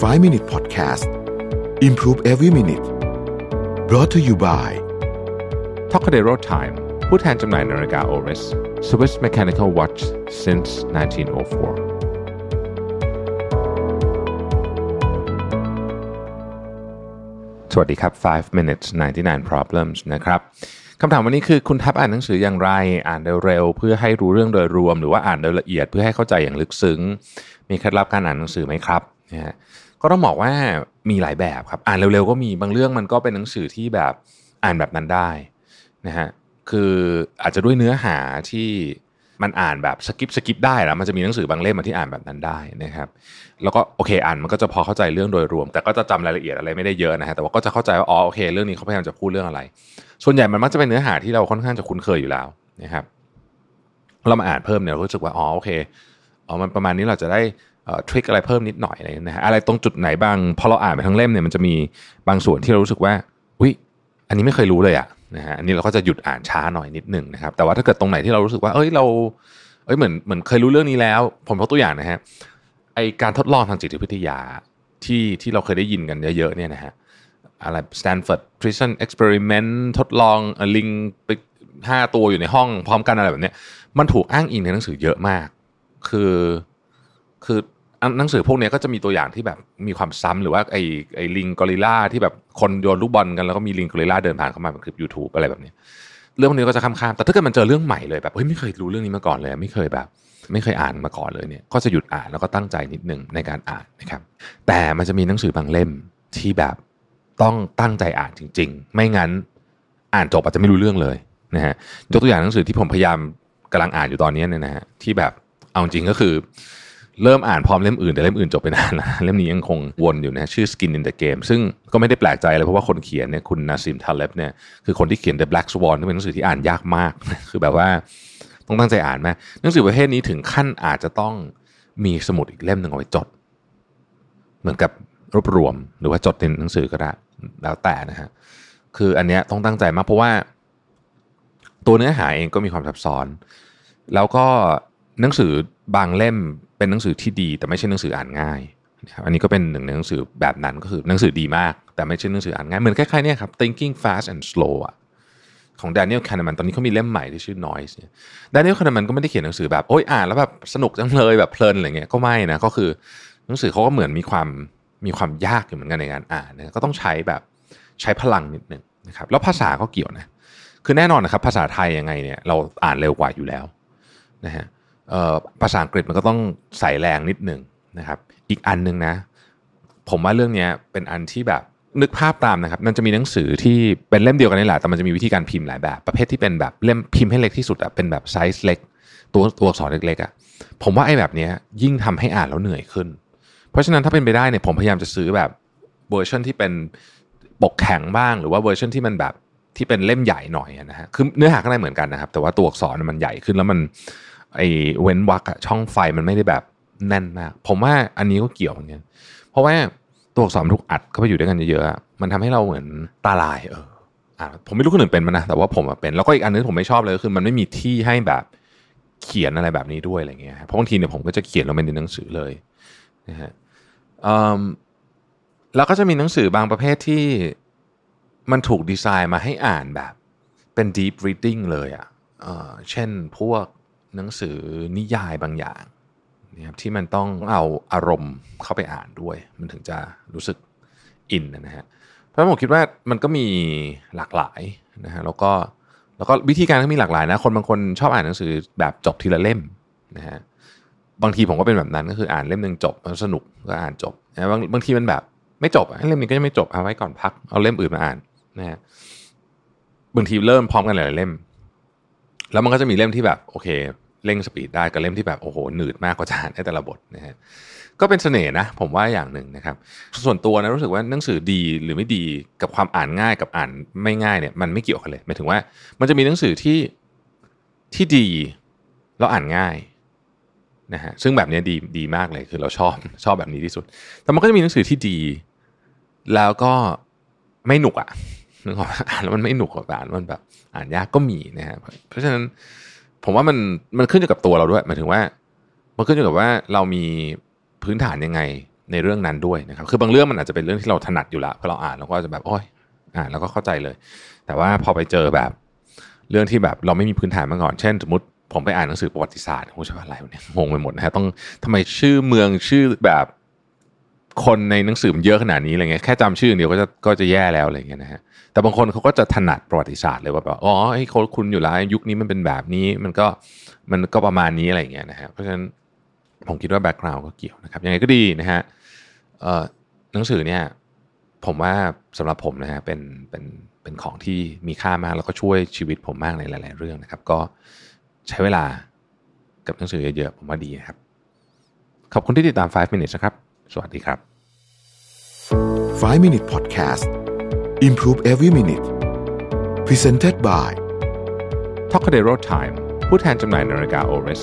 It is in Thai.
5 Minute Podcast Improve Every Minute brought to you by t o c a d e r o Time ผู้แทนจำหน่ายนาฬิกา Oris Swiss Mechanical Watch since 1904 สวัสดีครับ 5 minutes 99 problems นะครับคำถามวันนี้คือคุณทับอ่านหนังสืออย่างไร อ่านเร็วๆเพื่อให้รู้เรื่องโดยรวม หรือว่าอ่านโดยละเอียดเพื่อให้เข้าใจอย่างลึกซึ้ง มีเคล็ดลับการอ่านหนังสือไหมครับนะฮะ ก็ต้องบอกว่ามีหลายแบบครับ อ่านเร็วๆก็มีบางเรื่องมันก็เป็นหนังสือที่แบบอ่านแบบนั้นได้นะฮะคืออาจจะด้วยเนื้อหาที่มันอ่านแบบ skip skip ได้แล้วมันจะมีหนังสือบางเล่มมาที่อ่านแบบนั้นได้นะครับ แล้วก็โอเคอ่านมันก็จะพอเข้าใจเรื่องโดยรวม แต่ก็จะจำรายละเอียดอะไรไม่ได้เยอะนะฮะแต่ว่าก็จะเข้าใจว่าอ๋อโอเค เรื่องนี้เขาพยายามจะพูดเรื่องอะไร ส่วนใหญ่มันมักจะเป็นเนื้อหาที่เราค่อนข้างจะคุ้นเคยอยู่แล้วนะครับเรามาอ่านเพิ่มเนี่ยรู้สึกว่าอ๋อโอเคอ๋อมันประมาณนี้เราจะได้ ทริคอะไรเพิ่มนิดหน่อยอะไรนะฮะอะไรตรงจุดไหนบางพอเราอ่านไปทั้งเล่มเนี่ยมันจะมีบางส่วนที่เรารู้สึกว่าอุ้ยอันนี้ไม่เคยรู้เลยอะนะฮะอันนี้เราก็จะหยุดอ่านช้าหน่อยนิดหนึ่งนะครับ แต่ว่าถ้าเกิดตรงไหนที่เรารู้สึกว่า เอ้ยเรา เอ้ยเหมือนเหมือนเคยรู้เรื่องนี้แล้ว ผมยกตัวอย่างนะฮะไอการทดลองทางจิตวิทยาที่ที่เราเคยได้ยินกันเยอะๆเนี่ยนะฮะอะไร Stanford Prison Experiment ทดลองลิงไปห้าตัวอยู่ในห้องพร้อมกันอะไรแบบเนี้ยมันถูกอ้างอิงในหนังสือเยอะมาก คือคือ หนังสือพวกนี้ก็จะมีตัวอย่างที่แบบมีความซ้ำหรือว่าไอ้ไอ้ลิงกอริล่าที่แบบคนโยนลูกบอลกันแล้วก็มีลิงกอริล่าเดินผ่านเข้ามาเป็นคลิป YouTube อะไรแบบนี้ เรื่องพวกนี้ก็จะข้ามๆแต่ถ้าเกิดมันเจอเรื่องใหม่เลยแบบเฮ้ยไม่เคยรู้เรื่องนี้มาก่อนเลย ไม่เคยแบบ ไม่เคยอ่านมาก่อนเลยเนี่ย ก็จะหยุดอ่านแล้วก็ตั้งใจนิดนึงในการอ่านนะครับ แต่มันจะมีหนังสือบางเล่มที่แบบต้องตั้งใจอ่านจริง ๆ ไม่งั้นอ่านจบอาจจะไม่รู้เรื่องเลยนะฮะยกตัวอย่างหนังสือที่ผมพยายามกำลังอ่านอยู่ตอนนี้เนี่ยนะฮะที่แบบเอาจริงก็คือ เริ่มอ่านพร้อมเล่มอื่นแต่เล่มอื่นจบไปนานแล้วเล่มนี้ยังคงวนอยู่นะชื่อ Skin in the Game ซึ่งก็ไม่ได้แปลกใจเลยเพราะว่าคนเขียนเนี่ยคุณนาซิมทาเลบเนี่ยคือคนที่เขียน The Black Swan ที่เป็นหนังสือที่อ่านยากมาก คือแบบว่าต้องตั้งใจอ่านไหมหนังสือประเภทนี้ถึงขั้นอาจจะต้องมีสมุดอีกเล่มหนึ่งเอาไว้จด เหมือนกับรวบรวมหรือว่าจดในหนังสือก็ได้แล้วแต่นะฮะคืออันเนี้ยต้องตั้งใจมากเพราะว่า ตัวเนื้อหาเองก็มีความซับซ้อน แล้วก็หนังสือบางเล่ม เป็นหนังสือที่ดี แต่ไม่ใช่หนังสืออ่านง่ายนะครับอันนี้ก็เป็นหนึ่งในหนังสือแบบนั้นก็คือหนังสือดีมาก แต่ไม่ใช่หนังสืออ่านง่ายเหมือนคล้ายๆเนี่ยครับ Thinking Fast and Slow อะของ Daniel Kahneman ตอนนี้เขามีเล่มใหม่ที่ชื่อ Noise เนี่ย Daniel Kahneman ก็ไม่ได้เขียนหนังสือแบบโอ้ยอ่านแล้วแบบสนุกจังเลยแบบเพลินอะไรเงี้ยก็ไม่นะก็คือหนังสือเขาก็เหมือนมีความมีความยากอยู่เหมือนกันในการอ่านนะก็ต้องใช้แบบใช้พลังนิดนึงนะครับแล้วภาษาก็เกี่ยวนะคือแน่นอนนะครับภาษาไทยยังไงเนี่ยเราอ่านเร็วกว่าอยู่แล้วนะฮะ ภาษาอังกฤษมันก็ต้องใส่แรงนิดหนึ่งนะครับ อีกอันหนึ่งนะ ผมว่าเรื่องนี้เป็นอันที่แบบนึกภาพตามนะครับมันจะมีหนังสือที่เป็นเล่มเดียวกันนี่แหละแต่มันจะมีวิธีการพิมพ์หลายแบบ ประเภทที่เป็นแบบเล่มพิมพ์ให้เล็กที่สุดอะเป็นแบบไซส์เล็ก ตัวตัวอักษรเล็กๆอะผมว่าไอ้แบบนี้ยิ่งทำให้อ่านแล้วเหนื่อยขึ้น เพราะฉะนั้นถ้าเป็นไปได้เนี่ยผมพยายามจะซื้อแบบเวอร์ชันที่เป็นปกแข็งบ้าง หรือว่าเวอร์ชันที่มันแบบที่เป็นเล่มใหญ่หน่อยนะฮะคือเนื้อหาข้างในเหมือนกันนะครับ แต่ว่าตัวอักษรมันใหญ่ขึ้นแล้วมัน ไอ้เว้นวรรคอะช่องไฟมันไม่ได้แบบแน่นมาก ผมว่าอันนี้ก็เกี่ยวเหมือนกันเพราะว่าตัวอักษรทุกอัดเข้าไปอยู่ด้วยกันเยอะๆมันทำให้เราเหมือนตาลายเอออ่าผมไม่รู้คนอื่นเป็นมันนะแต่ว่าผมเป็นแล้วก็อีกอันนึงผมไม่ชอบเลยคือมันไม่มีที่ให้แบบเขียนอะไรแบบนี้ด้วยอะไรเงี้ยเพราะบางทีเนี่ยผมก็จะเขียนลงไปในหนังสือเลยนะฮะแล้วก็จะมีหนังสือบางประเภทที่มันถูกดีไซน์มาให้อ่านแบบเป็น deep reading เลยอะ่ะเช่นพวก หนังสือนิยายบางอย่างนะครับที่มันต้องเอาอารมณ์เข้าไปอ่านด้วย มันถึงจะรู้สึกอินนะฮะเพราะผมคิดว่ามันก็มีหลากหลายนะฮะแล้วก็แล้วก็วิธีการก็มีหลากหลายนะคนบางคนชอบอ่านหนังสือแบบจบทีละเล่มนะฮะบางทีผมก็เป็นแบบนั้นก็คืออ่านเล่มหนึ่งจบแล้วสนุกก็อ่านจบนะบางบางทีมันแบบไม่จบเล่มนี้ก็ยังไม่จบเอาไว้ก่อนพักเอาเล่มอื่นมาอ่านนะฮะบางทีเริ่มพร้อมกันหลายเล่ม แล้วมันก็จะมีเล่มที่แบบโอเคเร่งสปีดได้กับเล่มที่แบบโอ้โหหนืดมากกว่าจะอ่านได้แต่ละบทนะฮะก็เป็นเสน่ห์นะผมว่าอย่างหนึ่งนะครับ ส่วนตัวนะรู้สึกว่าหนังสือดีหรือไม่ดีกับความอ่านง่ายกับอ่านไม่ง่ายเนี่ยมันไม่เกี่ยวกันเลยหมายถึงว่า มันจะมีหนังสือที่ที่ดีแล้วอ่านง่ายนะฮะซึ่งแบบนี้ดีดีมากเลยคือเราชอบชอบแบบนี้ที่สุด แต่มันก็จะมีหนังสือที่ดี แล้วก็ไม่หนุกอะ นึกออกอ่านแล้วมันไม่หนุกอ่านมันแบบอ่านยากก็มีนะฮะเพราะฉะนั้นผมว่ามันมันขึ้นอยู่กับตัวเราด้วยหมายถึงว่า มันขึ้นอยู่กับว่าเรามีพื้นฐานยังไงในเรื่องนั้นด้วยนะครับ คือบางเรื่องมันอาจจะเป็นเรื่องที่เราถนัดอยู่ล้วพอเราอ่านเราก็จะแบบโอ้ยอ่านแล้วก็เข้าใจเลย แต่ว่าพอไปเจอแบบ เรื่องที่แบบเราไม่มีพื้นฐานมาก่อน เช่น สมมติผมไปอ่านหนังสือประวัติศาสตร์โอ้ใช่อะไรเนี่ยงงไปหมดนะฮะต้องทำไมชื่อเมืองชื่อแบบ คนในหนังสือมันเยอะขนาดนี้อะไรเงี้ยแค่จำชื่อเดียวก็จะก็จะแย่แล้วอะไรเงี้ยนะฮะแต่บางคนเขาก็จะถนัดประวัติศาสตร์เลยว่าแบบอ๋อไอ้คนคุณอยู่แล้วยุคนี้มันเป็นแบบนี้มันก็มันก็ประมาณนี้อะไรเงี้ยนะฮะเพราะฉะนั้นผมคิดว่าแบ็กกราวน์ก็เกี่ยวนะครับยังไงก็ดีนะฮะเอ่อหนังสือเนี่ยผมว่าสำหรับผมนะฮะเป็นเป็นเป็นของที่มีค่ามากแล้วก็ช่วยชีวิตผมมากในหลาย ๆ เรื่องนะครับ ก็ใช้เวลากับหนังสือเยอะๆผมว่าดีนะครับ ขอบคุณที่ติดตาม 5 minutes นะครับ สวัสดีครับ 5 Minute Podcast Improve Every Minute Presented by t o c a d e r o Time ผู้แทนจำหน่ายนาฬิกา Oris